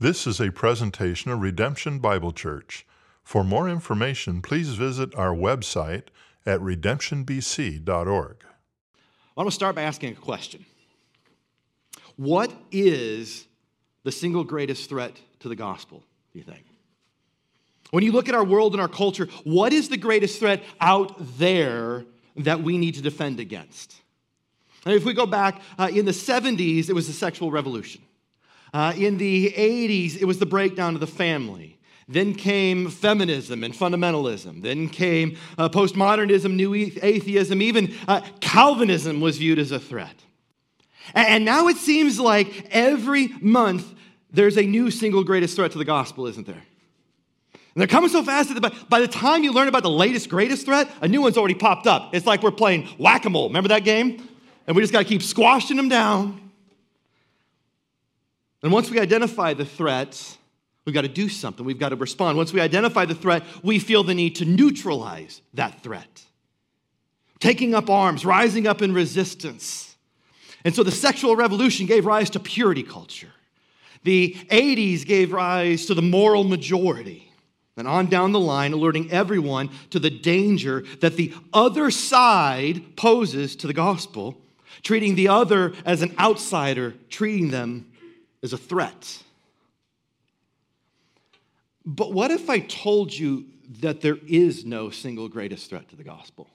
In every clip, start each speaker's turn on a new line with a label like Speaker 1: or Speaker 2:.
Speaker 1: This is a presentation of Redemption Bible Church. For more information, please visit our website at redemptionbc.org.
Speaker 2: I want to start by asking a question What is the single greatest threat to the gospel, do you think? When you look at our world and our culture, what is the greatest threat out there that we need to defend against? And if we go back uh, in the 70s, it was the sexual revolution. Uh, in the 80s, it was the breakdown of the family. Then came feminism and fundamentalism. Then came uh, postmodernism, new atheism, even uh, Calvinism was viewed as a threat. And now it seems like every month there's a new single greatest threat to the gospel, isn't there? And they're coming so fast that by, by the time you learn about the latest greatest threat, a new one's already popped up. It's like we're playing whack a mole. Remember that game? And we just got to keep squashing them down and once we identify the threat, we've got to do something. We've got to respond. Once we identify the threat, we feel the need to neutralize that threat. Taking up arms, rising up in resistance. And so the sexual revolution gave rise to purity culture. The 80s gave rise to the moral majority. And on down the line, alerting everyone to the danger that the other side poses to the gospel, treating the other as an outsider, treating them is a threat. But what if I told you that there is no single greatest threat to the gospel?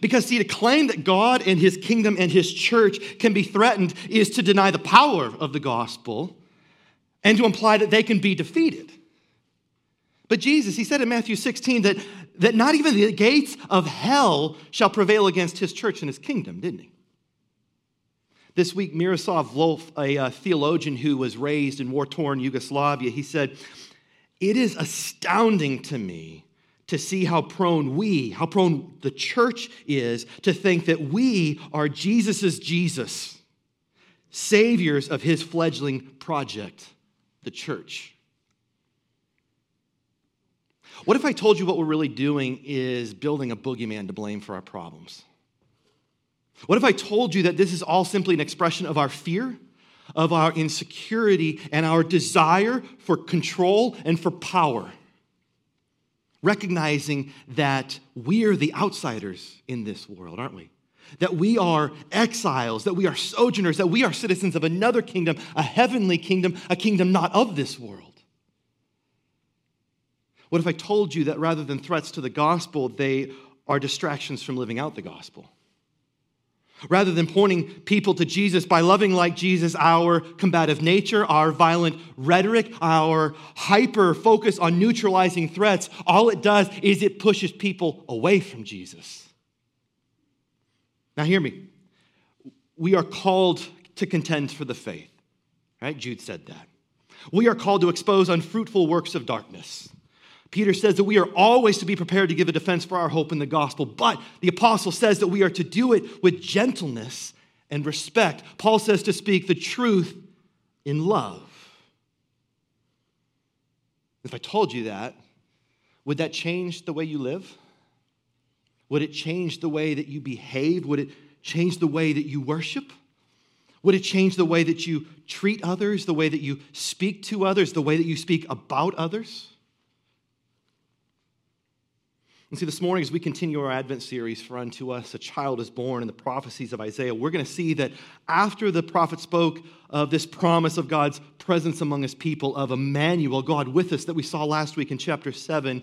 Speaker 2: Because, see, to claim that God and his kingdom and his church can be threatened is to deny the power of the gospel and to imply that they can be defeated. But Jesus, he said in Matthew 16 that, that not even the gates of hell shall prevail against his church and his kingdom, didn't he? This week, Miroslav Volf, a uh, theologian who was raised in war torn Yugoslavia, he said, It is astounding to me to see how prone we, how prone the church is to think that we are Jesus's Jesus, saviors of his fledgling project, the church. What if I told you what we're really doing is building a boogeyman to blame for our problems? What if I told you that this is all simply an expression of our fear, of our insecurity, and our desire for control and for power? Recognizing that we're the outsiders in this world, aren't we? That we are exiles, that we are sojourners, that we are citizens of another kingdom, a heavenly kingdom, a kingdom not of this world. What if I told you that rather than threats to the gospel, they are distractions from living out the gospel? Rather than pointing people to Jesus by loving like Jesus, our combative nature, our violent rhetoric, our hyper focus on neutralizing threats, all it does is it pushes people away from Jesus. Now, hear me. We are called to contend for the faith, right? Jude said that. We are called to expose unfruitful works of darkness. Peter says that we are always to be prepared to give a defense for our hope in the gospel, but the apostle says that we are to do it with gentleness and respect. Paul says to speak the truth in love. If I told you that, would that change the way you live? Would it change the way that you behave? Would it change the way that you worship? Would it change the way that you treat others, the way that you speak to others, the way that you speak about others? And see, this morning, as we continue our Advent series, For Unto Us a Child is Born in the prophecies of Isaiah, we're going to see that after the prophet spoke of this promise of God's presence among his people, of Emmanuel, God with us, that we saw last week in chapter 7,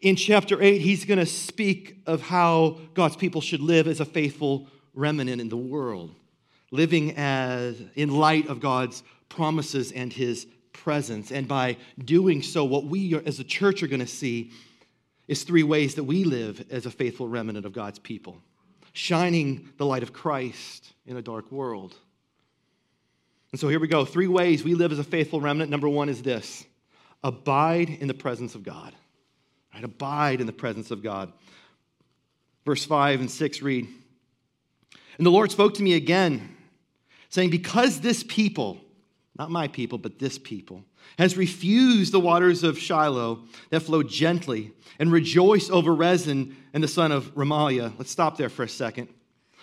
Speaker 2: in chapter 8, he's going to speak of how God's people should live as a faithful remnant in the world, living as in light of God's promises and his presence. And by doing so, what we as a church are going to see is three ways that we live as a faithful remnant of God's people, shining the light of Christ in a dark world. And so here we go. Three ways we live as a faithful remnant. Number one is this abide in the presence of God. Right? Abide in the presence of God. Verse 5 and 6 read And the Lord spoke to me again, saying, Because this people, not my people, but this people, has refused the waters of Shiloh that flow gently and rejoice over Rezin and the son of Remaliah. Let's stop there for a second.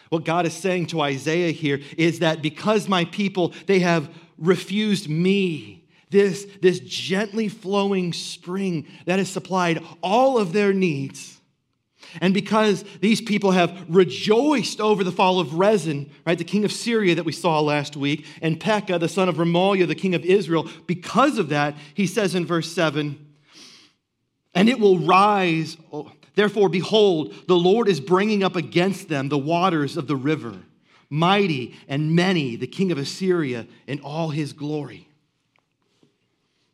Speaker 2: What God is saying to Isaiah here is that because my people, they have refused me, this, this gently flowing spring that has supplied all of their needs. And because these people have rejoiced over the fall of Rezin, right, the king of Syria that we saw last week, and Pekah, the son of Remaliah, the king of Israel, because of that, he says in verse 7 and it will rise. Oh, therefore, behold, the Lord is bringing up against them the waters of the river, mighty and many, the king of Assyria in all his glory.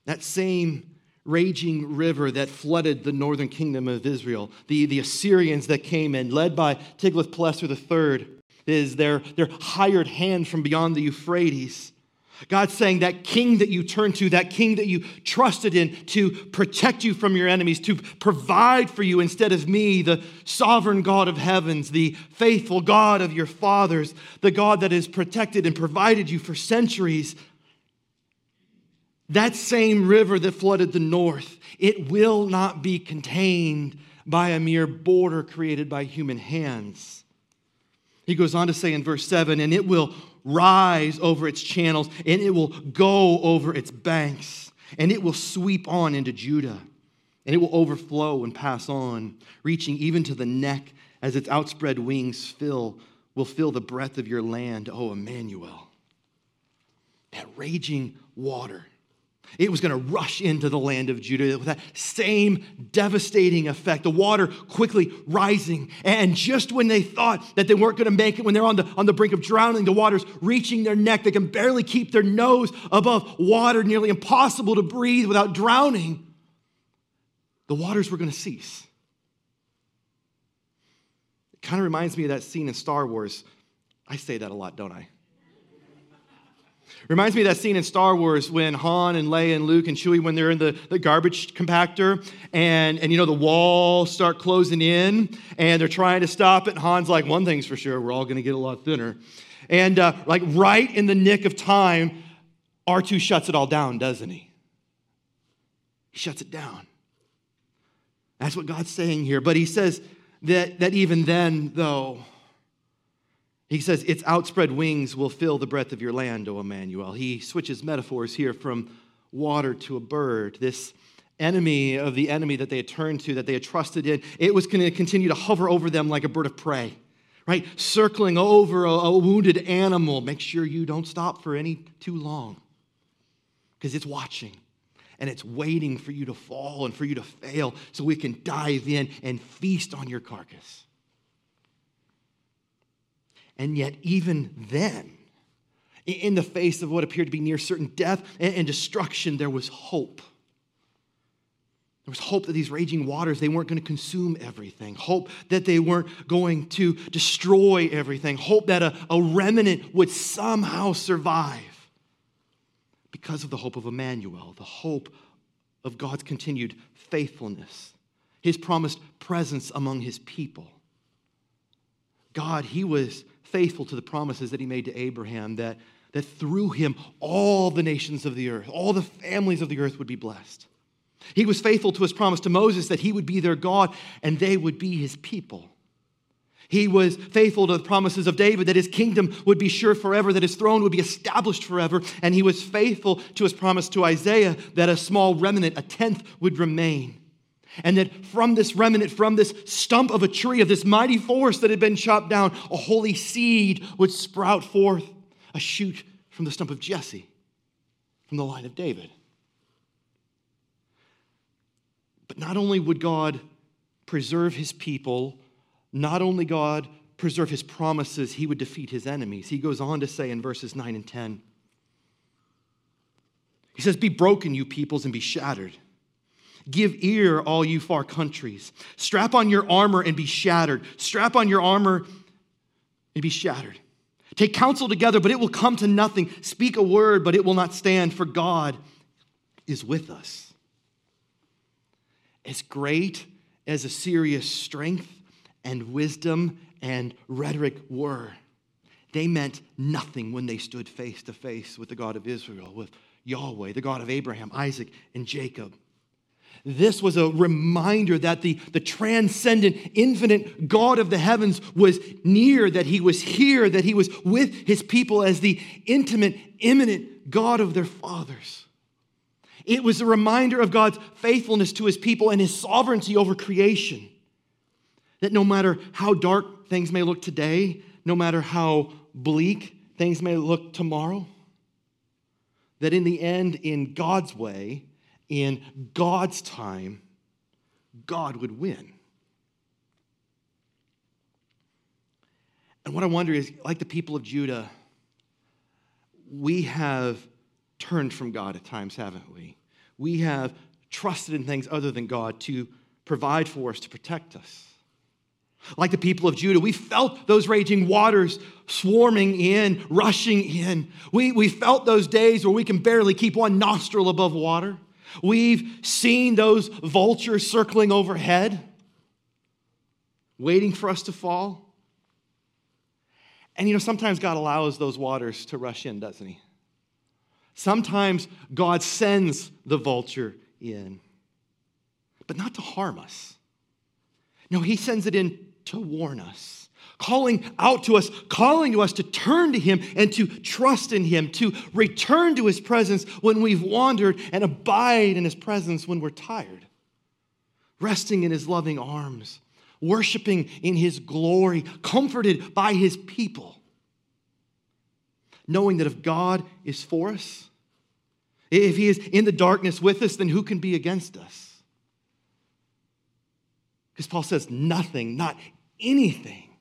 Speaker 2: That same raging river that flooded the northern kingdom of Israel, the, the Assyrians that came in, led by Tiglath-Pileser III, is their, their hired hand from beyond the Euphrates. God's saying that king that you turned to, that king that you trusted in to protect you from your enemies, to provide for you instead of me, the sovereign God of heavens, the faithful God of your fathers, the God that has protected and provided you for centuries. That same river that flooded the north, it will not be contained by a mere border created by human hands. He goes on to say in verse 7 and it will rise over its channels, and it will go over its banks, and it will sweep on into Judah, and it will overflow and pass on, reaching even to the neck as its outspread wings fill, will fill the breadth of your land, O Emmanuel. That raging water it was going to rush into the land of Judah with that same devastating effect. The water quickly rising. And just when they thought that they weren't going to make it, when they're on the, on the brink of drowning, the water's reaching their neck, they can barely keep their nose above water, nearly impossible to breathe without drowning. The waters were going to cease. It kind of reminds me of that scene in Star Wars. I say that a lot, don't I? Reminds me of that scene in Star Wars when Han and Leia and Luke and Chewie, when they're in the, the garbage compactor and, and you know the walls start closing in and they're trying to stop it. Han's like, one thing's for sure, we're all going to get a lot thinner. And uh, like right in the nick of time, R2 shuts it all down, doesn't he? He shuts it down. That's what God's saying here. But he says that, that even then, though, he says, Its outspread wings will fill the breadth of your land, O Emmanuel. He switches metaphors here from water to a bird. This enemy of the enemy that they had turned to, that they had trusted in, it was going to continue to hover over them like a bird of prey, right? Circling over a, a wounded animal. Make sure you don't stop for any too long because it's watching and it's waiting for you to fall and for you to fail so we can dive in and feast on your carcass. And yet, even then, in the face of what appeared to be near certain death and destruction, there was hope. There was hope that these raging waters, they weren't going to consume everything. Hope that they weren't going to destroy everything. Hope that a, a remnant would somehow survive because of the hope of Emmanuel, the hope of God's continued faithfulness, his promised presence among his people. God, he was faithful to the promises that he made to Abraham that, that through him all the nations of the earth, all the families of the earth would be blessed. He was faithful to his promise to Moses that he would be their God and they would be his people. He was faithful to the promises of David that his kingdom would be sure forever, that his throne would be established forever. And he was faithful to his promise to Isaiah that a small remnant, a tenth, would remain. And that from this remnant, from this stump of a tree, of this mighty forest that had been chopped down, a holy seed would sprout forth, a shoot from the stump of Jesse, from the line of David. But not only would God preserve his people, not only God preserve his promises, he would defeat his enemies. He goes on to say in verses 9 and 10, he says, Be broken, you peoples, and be shattered. Give ear, all you far countries. Strap on your armor and be shattered. Strap on your armor and be shattered. Take counsel together, but it will come to nothing. Speak a word, but it will not stand, for God is with us. As great as Assyria's strength and wisdom and rhetoric were, they meant nothing when they stood face to face with the God of Israel, with Yahweh, the God of Abraham, Isaac, and Jacob. This was a reminder that the, the transcendent, infinite God of the heavens was near, that he was here, that he was with his people as the intimate, imminent God of their fathers. It was a reminder of God's faithfulness to his people and his sovereignty over creation. That no matter how dark things may look today, no matter how bleak things may look tomorrow, that in the end, in God's way, in God's time, God would win. And what I wonder is like the people of Judah, we have turned from God at times, haven't we? We have trusted in things other than God to provide for us, to protect us. Like the people of Judah, we felt those raging waters swarming in, rushing in. We, we felt those days where we can barely keep one nostril above water. We've seen those vultures circling overhead, waiting for us to fall. And you know, sometimes God allows those waters to rush in, doesn't He? Sometimes God sends the vulture in, but not to harm us. No, He sends it in to warn us, calling out to us, calling to us to turn to Him and to trust in Him, to return to His presence when we've wandered and abide in His presence when we're tired, resting in His loving arms, worshiping in His glory, comforted by His people. Knowing that if God is for us, if He is in the darkness with us, then who can be against us? Because Paul says, nothing, not anything,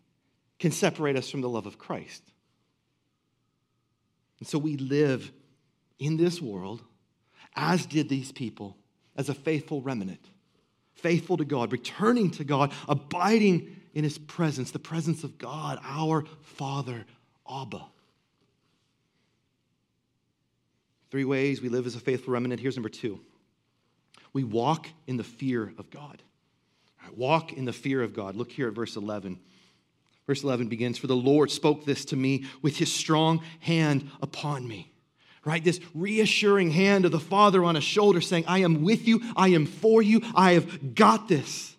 Speaker 2: can separate us from the love of Christ. And so we live in this world, as did these people, as a faithful remnant, faithful to God, returning to God, abiding in His presence, the presence of God, our Father, Abba. Three ways we live as a faithful remnant. Here's number two we walk in the fear of God. Walk in the fear of God. Look here at verse 11. Verse 11 begins For the Lord spoke this to me with his strong hand upon me. Right? This reassuring hand of the Father on his shoulder saying, I am with you, I am for you, I have got this.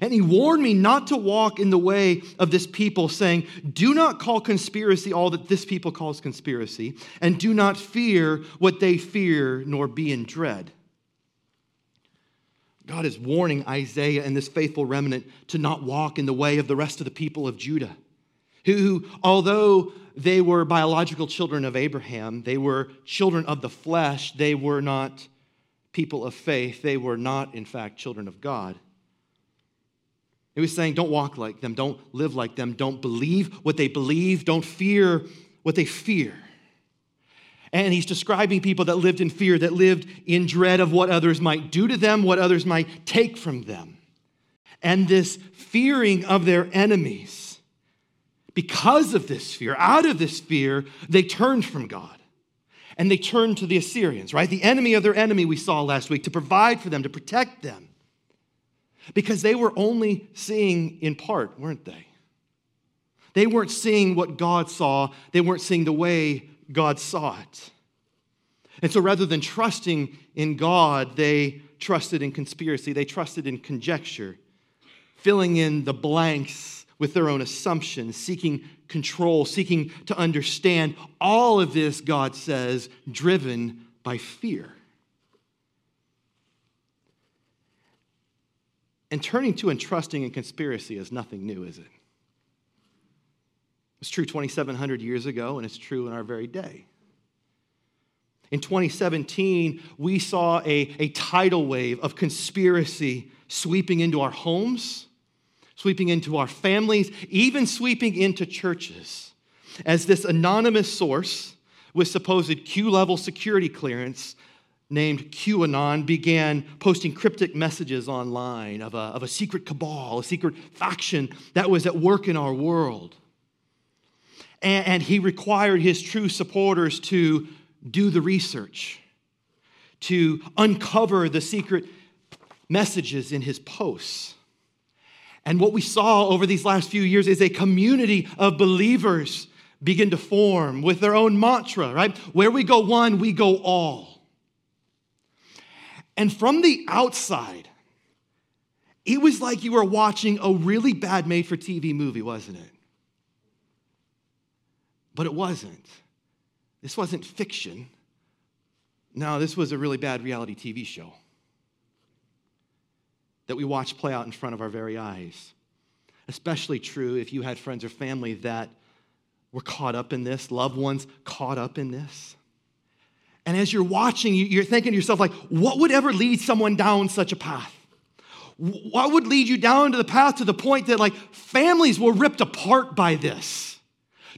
Speaker 2: And he warned me not to walk in the way of this people, saying, Do not call conspiracy all that this people calls conspiracy, and do not fear what they fear, nor be in dread. God is warning Isaiah and this faithful remnant to not walk in the way of the rest of the people of Judah, who, although they were biological children of Abraham, they were children of the flesh, they were not people of faith, they were not, in fact, children of God. He was saying, don't walk like them, don't live like them, don't believe what they believe, don't fear what they fear. And he's describing people that lived in fear, that lived in dread of what others might do to them, what others might take from them. And this fearing of their enemies, because of this fear, out of this fear, they turned from God. And they turned to the Assyrians, right? The enemy of their enemy we saw last week to provide for them, to protect them. Because they were only seeing in part, weren't they? They weren't seeing what God saw, they weren't seeing the way God saw it. And so rather than trusting in God, they trusted in conspiracy, they trusted in conjecture, filling in the blanks with their own assumptions, seeking control, seeking to understand. All of this, God says, driven by fear. And turning to and trusting in conspiracy is nothing new, is it? It's true 2,700 years ago, and it's true in our very day. In 2017, we saw a, a tidal wave of conspiracy sweeping into our homes, sweeping into our families, even sweeping into churches. As this anonymous source with supposed Q level security clearance named QAnon began posting cryptic messages online of a, of a secret cabal, a secret faction that was at work in our world and, and he required his true supporters to do the research, to uncover the secret messages in his posts. And what we saw over these last few years is a community of believers begin to form with their own mantra, right? Where we go one, we go all. And from the outside, it was like you were watching a really bad made for TV movie, wasn't it? But it wasn't. This wasn't fiction. No, this was a really bad reality TV show that we watched play out in front of our very eyes. Especially true if you had friends or family that were caught up in this, loved ones caught up in this. And as you're watching, you're thinking to yourself, like, what would ever lead someone down such a path? What would lead you down to the path to the point that, like, families were ripped apart by this?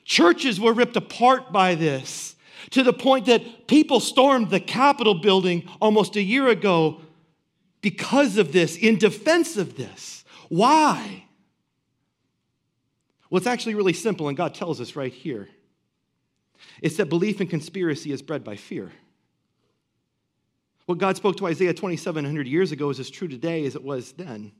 Speaker 2: Churches were ripped apart by this, to the point that people stormed the Capitol building almost a year ago because of this, in defense of this. Why? Well, it's actually really simple, and God tells us right here. It's that belief in conspiracy is bred by fear. What God spoke to Isaiah 2,700 years ago is as true today as it was then.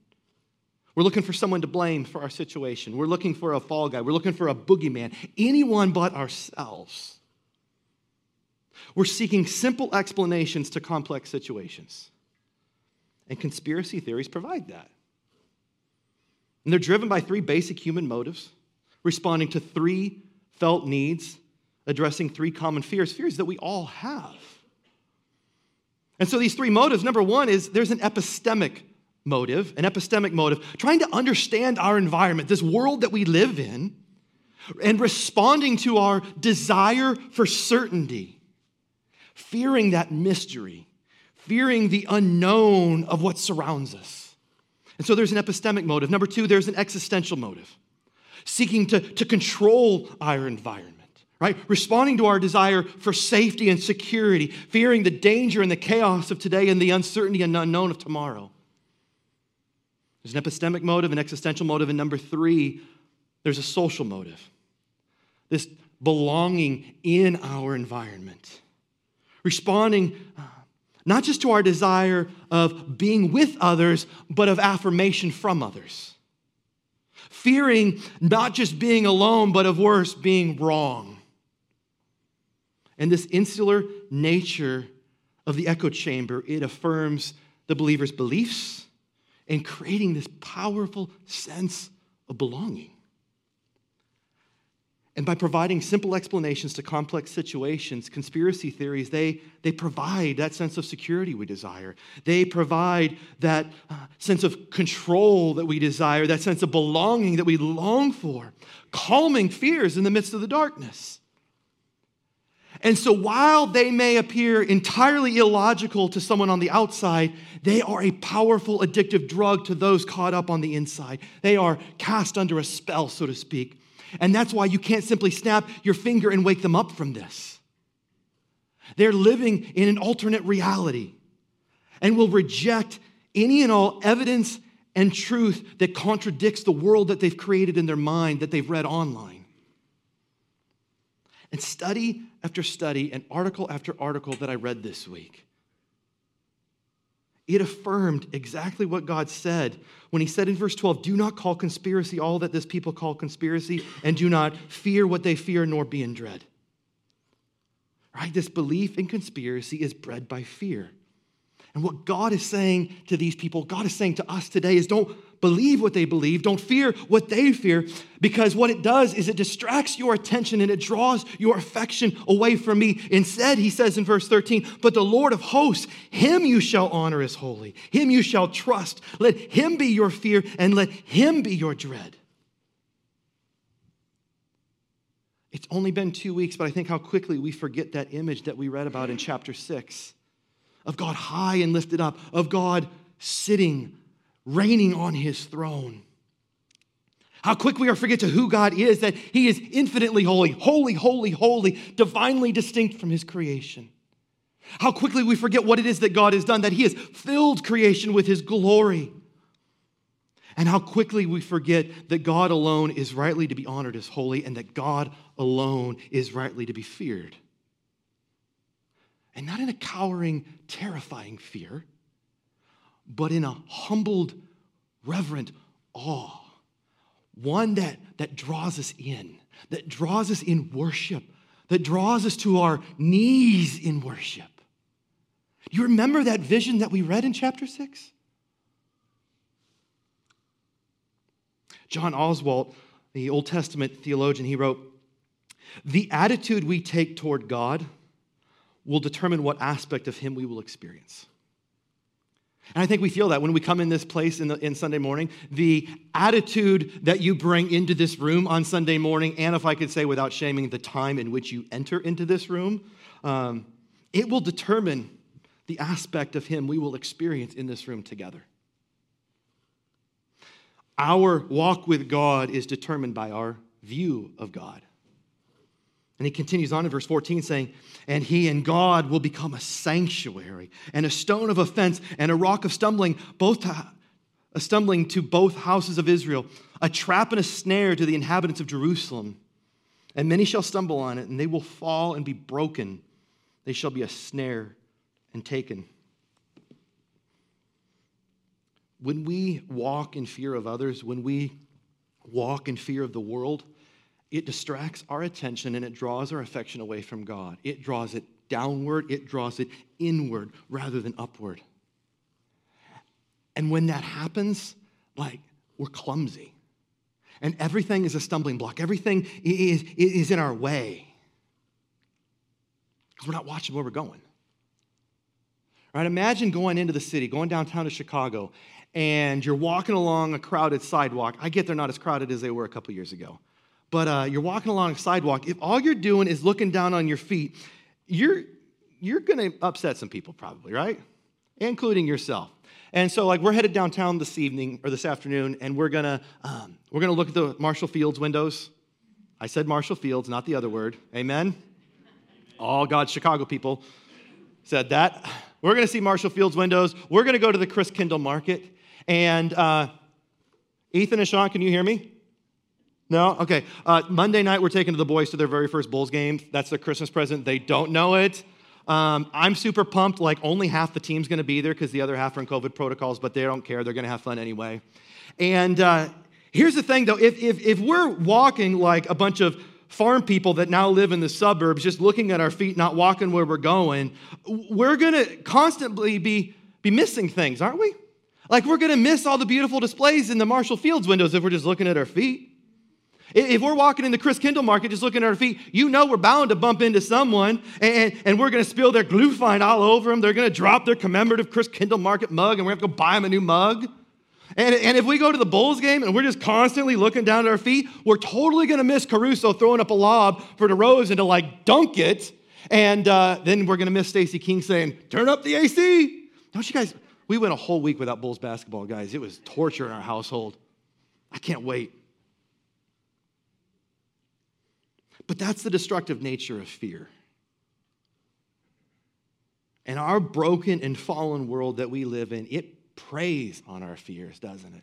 Speaker 2: We're looking for someone to blame for our situation. We're looking for a fall guy. We're looking for a boogeyman. Anyone but ourselves. We're seeking simple explanations to complex situations. And conspiracy theories provide that. And they're driven by three basic human motives, responding to three felt needs, addressing three common fears, fears that we all have. And so these three motives number one is there's an epistemic motive, an epistemic motive, trying to understand our environment, this world that we live in, and responding to our desire for certainty, fearing that mystery, fearing the unknown of what surrounds us. And so there's an epistemic motive. Number two, there's an existential motive, seeking to, to control our environment right? Responding to our desire for safety and security, fearing the danger and the chaos of today and the uncertainty and unknown of tomorrow. There's an epistemic motive, an existential motive, and number three, there's a social motive. This belonging in our environment. Responding uh, not just to our desire of being with others, but of affirmation from others. Fearing not just being alone, but of worse, being wrong. And this insular nature of the echo chamber, it affirms the believer's beliefs and creating this powerful sense of belonging. And by providing simple explanations to complex situations, conspiracy theories, they, they provide that sense of security we desire. They provide that uh, sense of control that we desire, that sense of belonging that we long for, calming fears in the midst of the darkness. And so, while they may appear entirely illogical to someone on the outside, they are a powerful addictive drug to those caught up on the inside. They are cast under a spell, so to speak. And that's why you can't simply snap your finger and wake them up from this. They're living in an alternate reality and will reject any and all evidence and truth that contradicts the world that they've created in their mind that they've read online. And study after study and article after article that I read this week. It affirmed exactly what God said when He said in verse 12, Do not call conspiracy all that this people call conspiracy, and do not fear what they fear, nor be in dread. Right? This belief in conspiracy is bred by fear. And what God is saying to these people, God is saying to us today is don't believe what they believe, don't fear what they fear, because what it does is it distracts your attention and it draws your affection away from me. Instead, he says in verse 13, But the Lord of hosts, him you shall honor as holy, him you shall trust. Let him be your fear and let him be your dread. It's only been two weeks, but I think how quickly we forget that image that we read about in chapter 6 of God high and lifted up, of God sitting, reigning on his throne. How quick we are forget to who God is, that he is infinitely holy, holy, holy, holy, divinely distinct from his creation. How quickly we forget what it is that God has done, that he has filled creation with his glory. And how quickly we forget that God alone is rightly to be honored as holy and that God alone is rightly to be feared. And not in a cowering, terrifying fear, but in a humbled, reverent awe. One that, that draws us in, that draws us in worship, that draws us to our knees in worship. You remember that vision that we read in chapter 6? John Oswalt, the Old Testament theologian, he wrote, The attitude we take toward God will determine what aspect of Him we will experience. And I think we feel that when we come in this place in, the, in Sunday morning, the attitude that you bring into this room on Sunday morning, and if I could say without shaming, the time in which you enter into this room, um, it will determine the aspect of Him we will experience in this room together. Our walk with God is determined by our view of God. And he continues on in verse 14 saying, And he and God will become a sanctuary and a stone of offense and a rock of stumbling, both to, a stumbling to both houses of Israel, a trap and a snare to the inhabitants of Jerusalem. And many shall stumble on it, and they will fall and be broken. They shall be a snare and taken. When we walk in fear of others, when we walk in fear of the world, it distracts our attention and it draws our affection away from God. It draws it downward, it draws it inward rather than upward. And when that happens, like we're clumsy. And everything is a stumbling block, everything is, is in our way. Because we're not watching where we're going. Right? Imagine going into the city, going downtown to Chicago, and you're walking along a crowded sidewalk. I get they're not as crowded as they were a couple years ago but uh, you're walking along a sidewalk, if all you're doing is looking down on your feet, you're, you're going to upset some people probably, right? Including yourself. And so, like, we're headed downtown this evening or this afternoon, and we're gonna um, we're gonna look at the Marshall Fields windows. I said Marshall Fields, not the other word. Amen. All God's Chicago people said that. We're gonna see Marshall Fields windows. We're gonna go to the Christkindl Market, and uh, Ethan and Sean, can you hear me? No? Okay. Uh, Monday night, we're taking the boys to their very first Bulls game. That's their Christmas present. They don't know it. Um, I'm super pumped. Like, only half the team's going to be there because the other half are in COVID protocols, but they don't care. They're going to have fun anyway. And uh, here's the thing, though if, if, if we're walking like a bunch of farm people that now live in the suburbs, just looking at our feet, not walking where we're going, we're going to constantly be, be missing things, aren't we? Like, we're going to miss all the beautiful displays in the Marshall Fields windows if we're just looking at our feet. If we're walking in the Christkindl Market just looking at our feet, you know we're bound to bump into someone and, and we're going to spill their Glühwein all over them. They're going to drop their commemorative Christkindl Market mug and we're going to go buy them a new mug. And, and if we go to the Bulls game and we're just constantly looking down at our feet, we're totally going to miss Caruso throwing up a lob for DeRozan to like dunk it. And uh, then we're going to miss Stacey King saying, turn up the AC. Don't you guys? We went a whole week without Bulls basketball, guys. It was torture in our household. I can't wait. But that's the destructive nature of fear. And our broken and fallen world that we live in, it preys on our fears, doesn't it?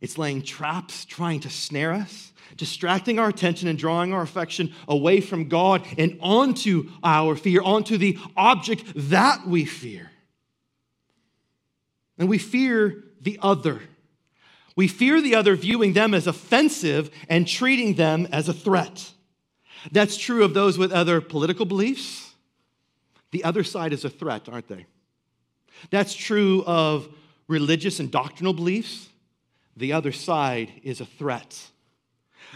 Speaker 2: It's laying traps, trying to snare us, distracting our attention and drawing our affection away from God and onto our fear, onto the object that we fear. And we fear the other. We fear the other, viewing them as offensive and treating them as a threat. That's true of those with other political beliefs. The other side is a threat, aren't they? That's true of religious and doctrinal beliefs. The other side is a threat.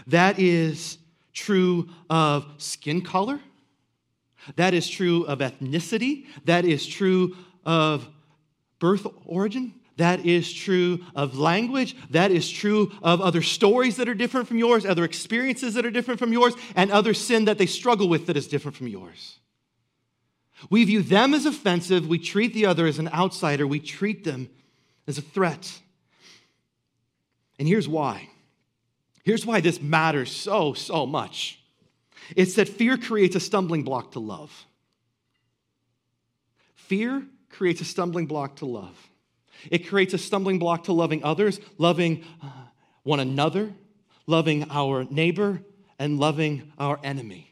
Speaker 2: That is true of skin color. That is true of ethnicity. That is true of birth origin. That is true of language. That is true of other stories that are different from yours, other experiences that are different from yours, and other sin that they struggle with that is different from yours. We view them as offensive. We treat the other as an outsider. We treat them as a threat. And here's why. Here's why this matters so, so much. It's that fear creates a stumbling block to love. Fear creates a stumbling block to love. It creates a stumbling block to loving others, loving uh, one another, loving our neighbor, and loving our enemy.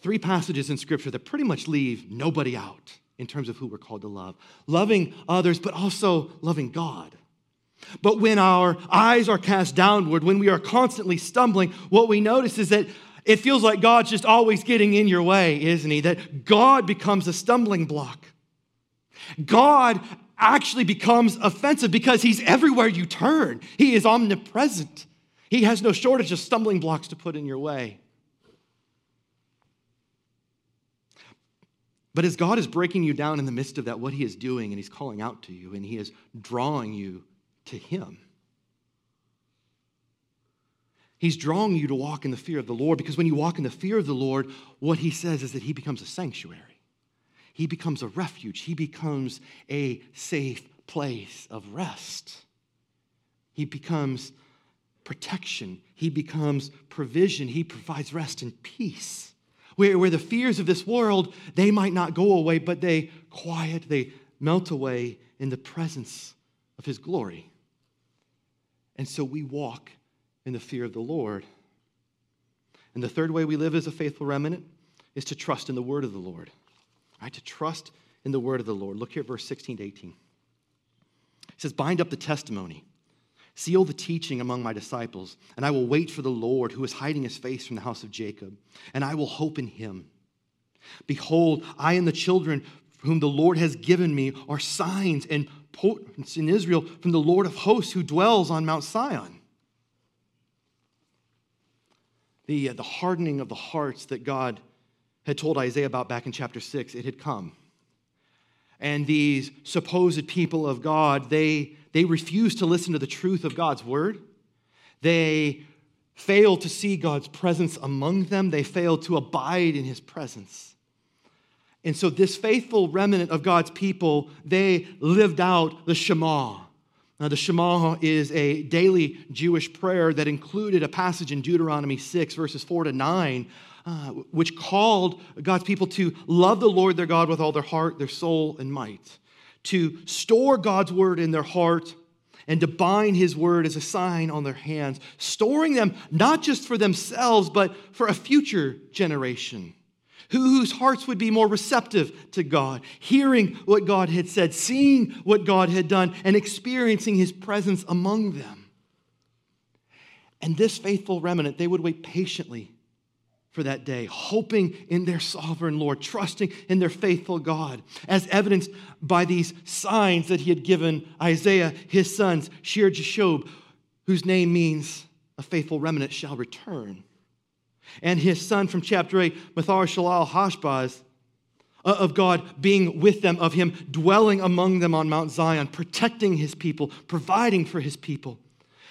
Speaker 2: Three passages in Scripture that pretty much leave nobody out in terms of who we're called to love loving others, but also loving God. But when our eyes are cast downward, when we are constantly stumbling, what we notice is that it feels like God's just always getting in your way, isn't He? That God becomes a stumbling block. God actually becomes offensive because he's everywhere you turn. He is omnipresent. He has no shortage of stumbling blocks to put in your way. But as God is breaking you down in the midst of that, what He is doing, and He's calling out to you, and He is drawing you to Him. He's drawing you to walk in the fear of the Lord because when you walk in the fear of the Lord, what He says is that He becomes a sanctuary, He becomes a refuge, He becomes a safe place of rest. He becomes protection, He becomes provision, He provides rest and peace where, where the fears of this world, they might not go away, but they quiet, they melt away in the presence of his glory. And so we walk in the fear of the Lord. And the third way we live as a faithful remnant is to trust in the word of the Lord. Right? To trust in the word of the Lord. Look here at verse 16 to 18. It says, Bind up the testimony Seal the teaching among my disciples, and I will wait for the Lord who is hiding his face from the house of Jacob, and I will hope in him. Behold, I and the children whom the Lord has given me are signs and portents in Israel from the Lord of hosts who dwells on Mount Zion. The, uh, the hardening of the hearts that God had told Isaiah about back in chapter 6, it had come. And these supposed people of God, they they refuse to listen to the truth of God's word. They fail to see God's presence among them. They fail to abide in his presence. And so, this faithful remnant of God's people, they lived out the Shema. Now, the Shema is a daily Jewish prayer that included a passage in Deuteronomy 6, verses 4 to 9, uh, which called God's people to love the Lord their God with all their heart, their soul, and might to store God's word in their heart and to bind his word as a sign on their hands, storing them not just for themselves, but for a future generation whose hearts would be more receptive to God, hearing what God had said, seeing what God had done, and experiencing his presence among them. And this faithful remnant, they would wait patiently for that day, hoping in their sovereign Lord, trusting in their faithful God, as evidenced by these signs that he had given Isaiah, his sons, Shear Jashub, whose name means a faithful remnant shall return, and his son from chapter 8, Maher Shalal Hashbaz, uh, of God being with them, of him dwelling among them on Mount Zion, protecting his people, providing for his people.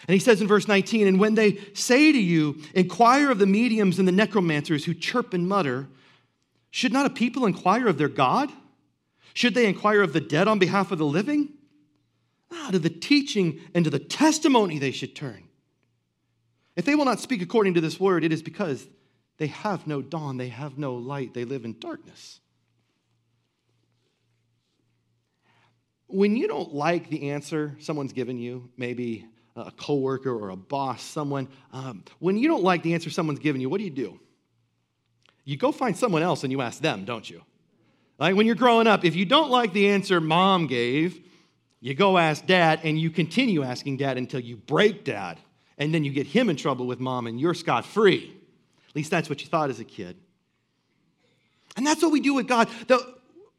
Speaker 2: And he says in verse 19, and when they say to you, inquire of the mediums and the necromancers who chirp and mutter, should not a people inquire of their God? Should they inquire of the dead on behalf of the living? Ah, to the teaching and to the testimony they should turn. If they will not speak according to this word, it is because they have no dawn, they have no light, they live in darkness. When you don't like the answer someone's given you, maybe a coworker or a boss, someone, um, when you don't like the answer someone's giving you, what do you do? You go find someone else and you ask them, don't you? Like when you're growing up, if you don't like the answer mom gave, you go ask dad and you continue asking dad until you break dad. And then you get him in trouble with mom and you're scot free. At least that's what you thought as a kid. And that's what we do with God. The,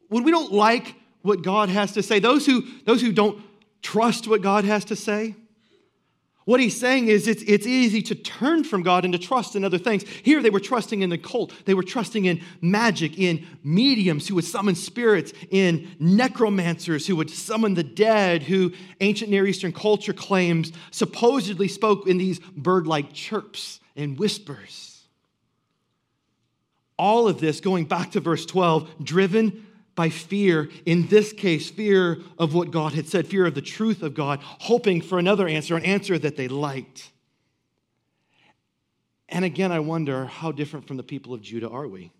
Speaker 2: when we don't like what God has to say, those who, those who don't trust what God has to say, what he's saying is it's, it's easy to turn from God and to trust in other things. Here they were trusting in the cult, they were trusting in magic, in mediums who would summon spirits, in necromancers who would summon the dead, who ancient Near Eastern culture claims supposedly spoke in these bird like chirps and whispers. All of this, going back to verse 12, driven by fear, in this case, fear of what God had said, fear of the truth of God, hoping for another answer, an answer that they liked. And again, I wonder how different from the people of Judah are we?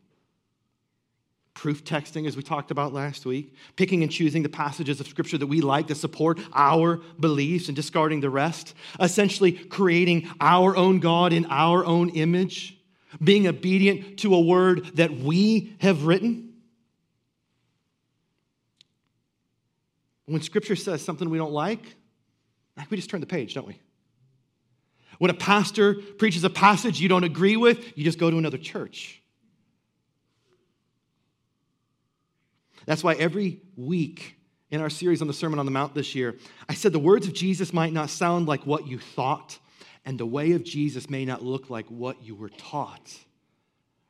Speaker 2: Proof texting, as we talked about last week, picking and choosing the passages of Scripture that we like to support our beliefs and discarding the rest, essentially creating our own God in our own image, being obedient to a word that we have written. When Scripture says something we don't like, we just turn the page, don't we? When a pastor preaches a passage you don't agree with, you just go to another church. That's why every week in our series on the Sermon on the Mount this year, I said the words of Jesus might not sound like what you thought And the way of Jesus may not look like what you were taught.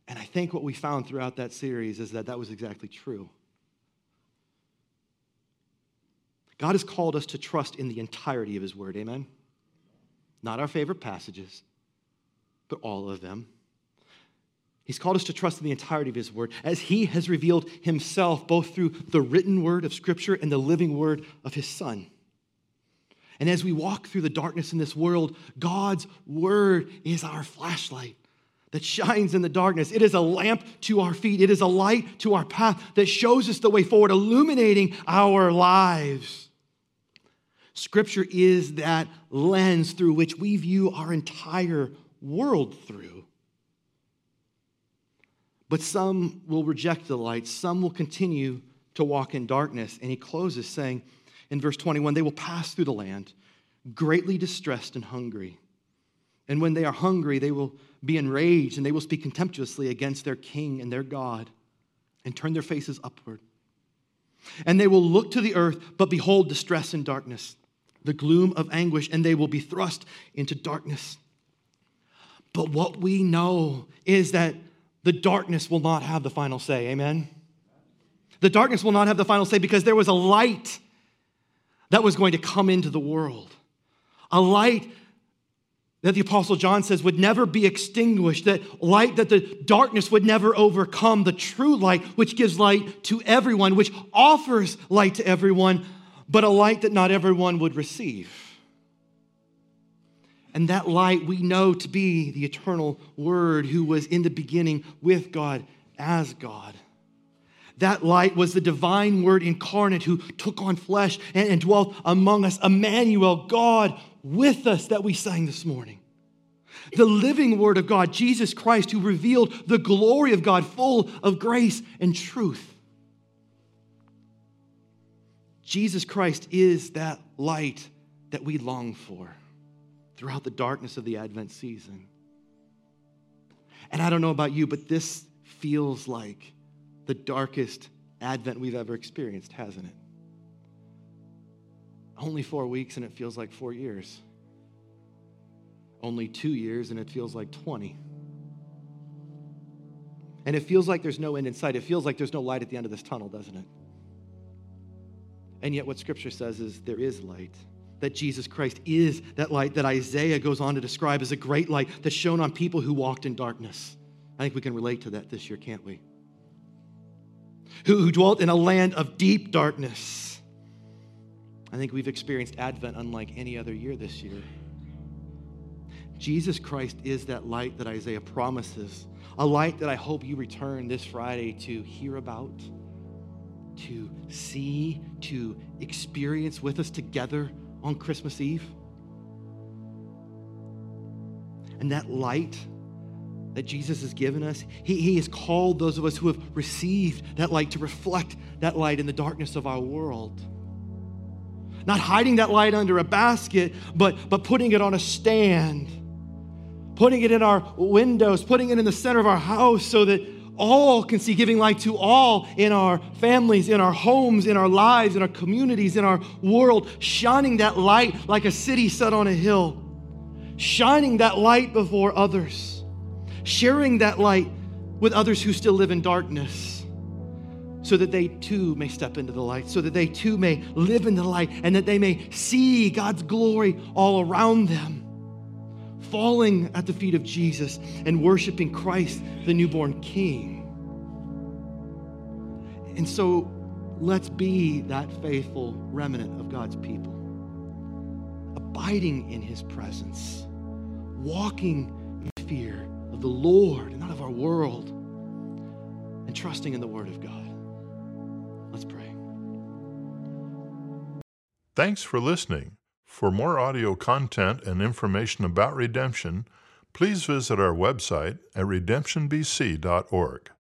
Speaker 2: And I think what we found throughout that series is that that was exactly true. God has called us to trust in the entirety of His Word, amen? Not our favorite passages, but all of them. He's called us to trust in the entirety of His Word as He has revealed Himself both through the written Word of Scripture and the living Word of His Son. And as we walk through the darkness in this world, God's Word is our flashlight that shines in the darkness. It is a lamp to our feet, it is a light to our path that shows us the way forward, illuminating our lives. Scripture is that lens through which we view our entire world through. But some will reject the light, some will continue to walk in darkness. And he closes saying in verse 21 they will pass through the land, greatly distressed and hungry. And when they are hungry, they will be enraged and they will speak contemptuously against their king and their God and turn their faces upward. And they will look to the earth, but behold distress and darkness, the gloom of anguish, and they will be thrust into darkness. But what we know is that the darkness will not have the final say. Amen? The darkness will not have the final say because there was a light that was going to come into the world. A light that the Apostle John says would never be extinguished, that light that the darkness would never overcome, the true light which gives light to everyone, which offers light to everyone, but a light that not everyone would receive. And that light we know to be the eternal Word who was in the beginning with God as God. That light was the divine Word incarnate who took on flesh and, and dwelt among us, Emmanuel, God with us, that we sang this morning. The living Word of God, Jesus Christ, who revealed the glory of God, full of grace and truth. Jesus Christ is that light that we long for throughout the darkness of the Advent season. And I don't know about you, but this feels like the darkest Advent we've ever experienced, hasn't it? Only four weeks and it feels like four years. Only two years and it feels like 20. And it feels like there's no end in sight. It feels like there's no light at the end of this tunnel, doesn't it? And yet, what Scripture says is there is light that Jesus Christ is that light that Isaiah goes on to describe as a great light that shone on people who walked in darkness. I think we can relate to that this year, can't we? Who, who dwelt in a land of deep darkness. I think we've experienced Advent unlike any other year this year. Jesus Christ is that light that Isaiah promises, a light that I hope you return this Friday to hear about, to see, to experience with us together on Christmas Eve. And that light that Jesus has given us, he, he has called those of us who have received that light to reflect that light in the darkness of our world. Not hiding that light under a basket, but, but putting it on a stand, putting it in our windows, putting it in the center of our house so that all can see, giving light to all in our families, in our homes, in our lives, in our communities, in our world, shining that light like a city set on a hill, shining that light before others, sharing that light with others who still live in darkness. So that they too may step into the light, so that they too may live in the light, and that they may see God's glory all around them falling at the feet of Jesus and worshiping Christ, the newborn King. And so let's be that faithful remnant of God's people, abiding in his presence, walking in fear of the Lord and not of our world, and trusting in the Word of God. Let's pray.
Speaker 1: Thanks for listening. For more audio content and information about redemption, please visit our website at redemptionbc.org.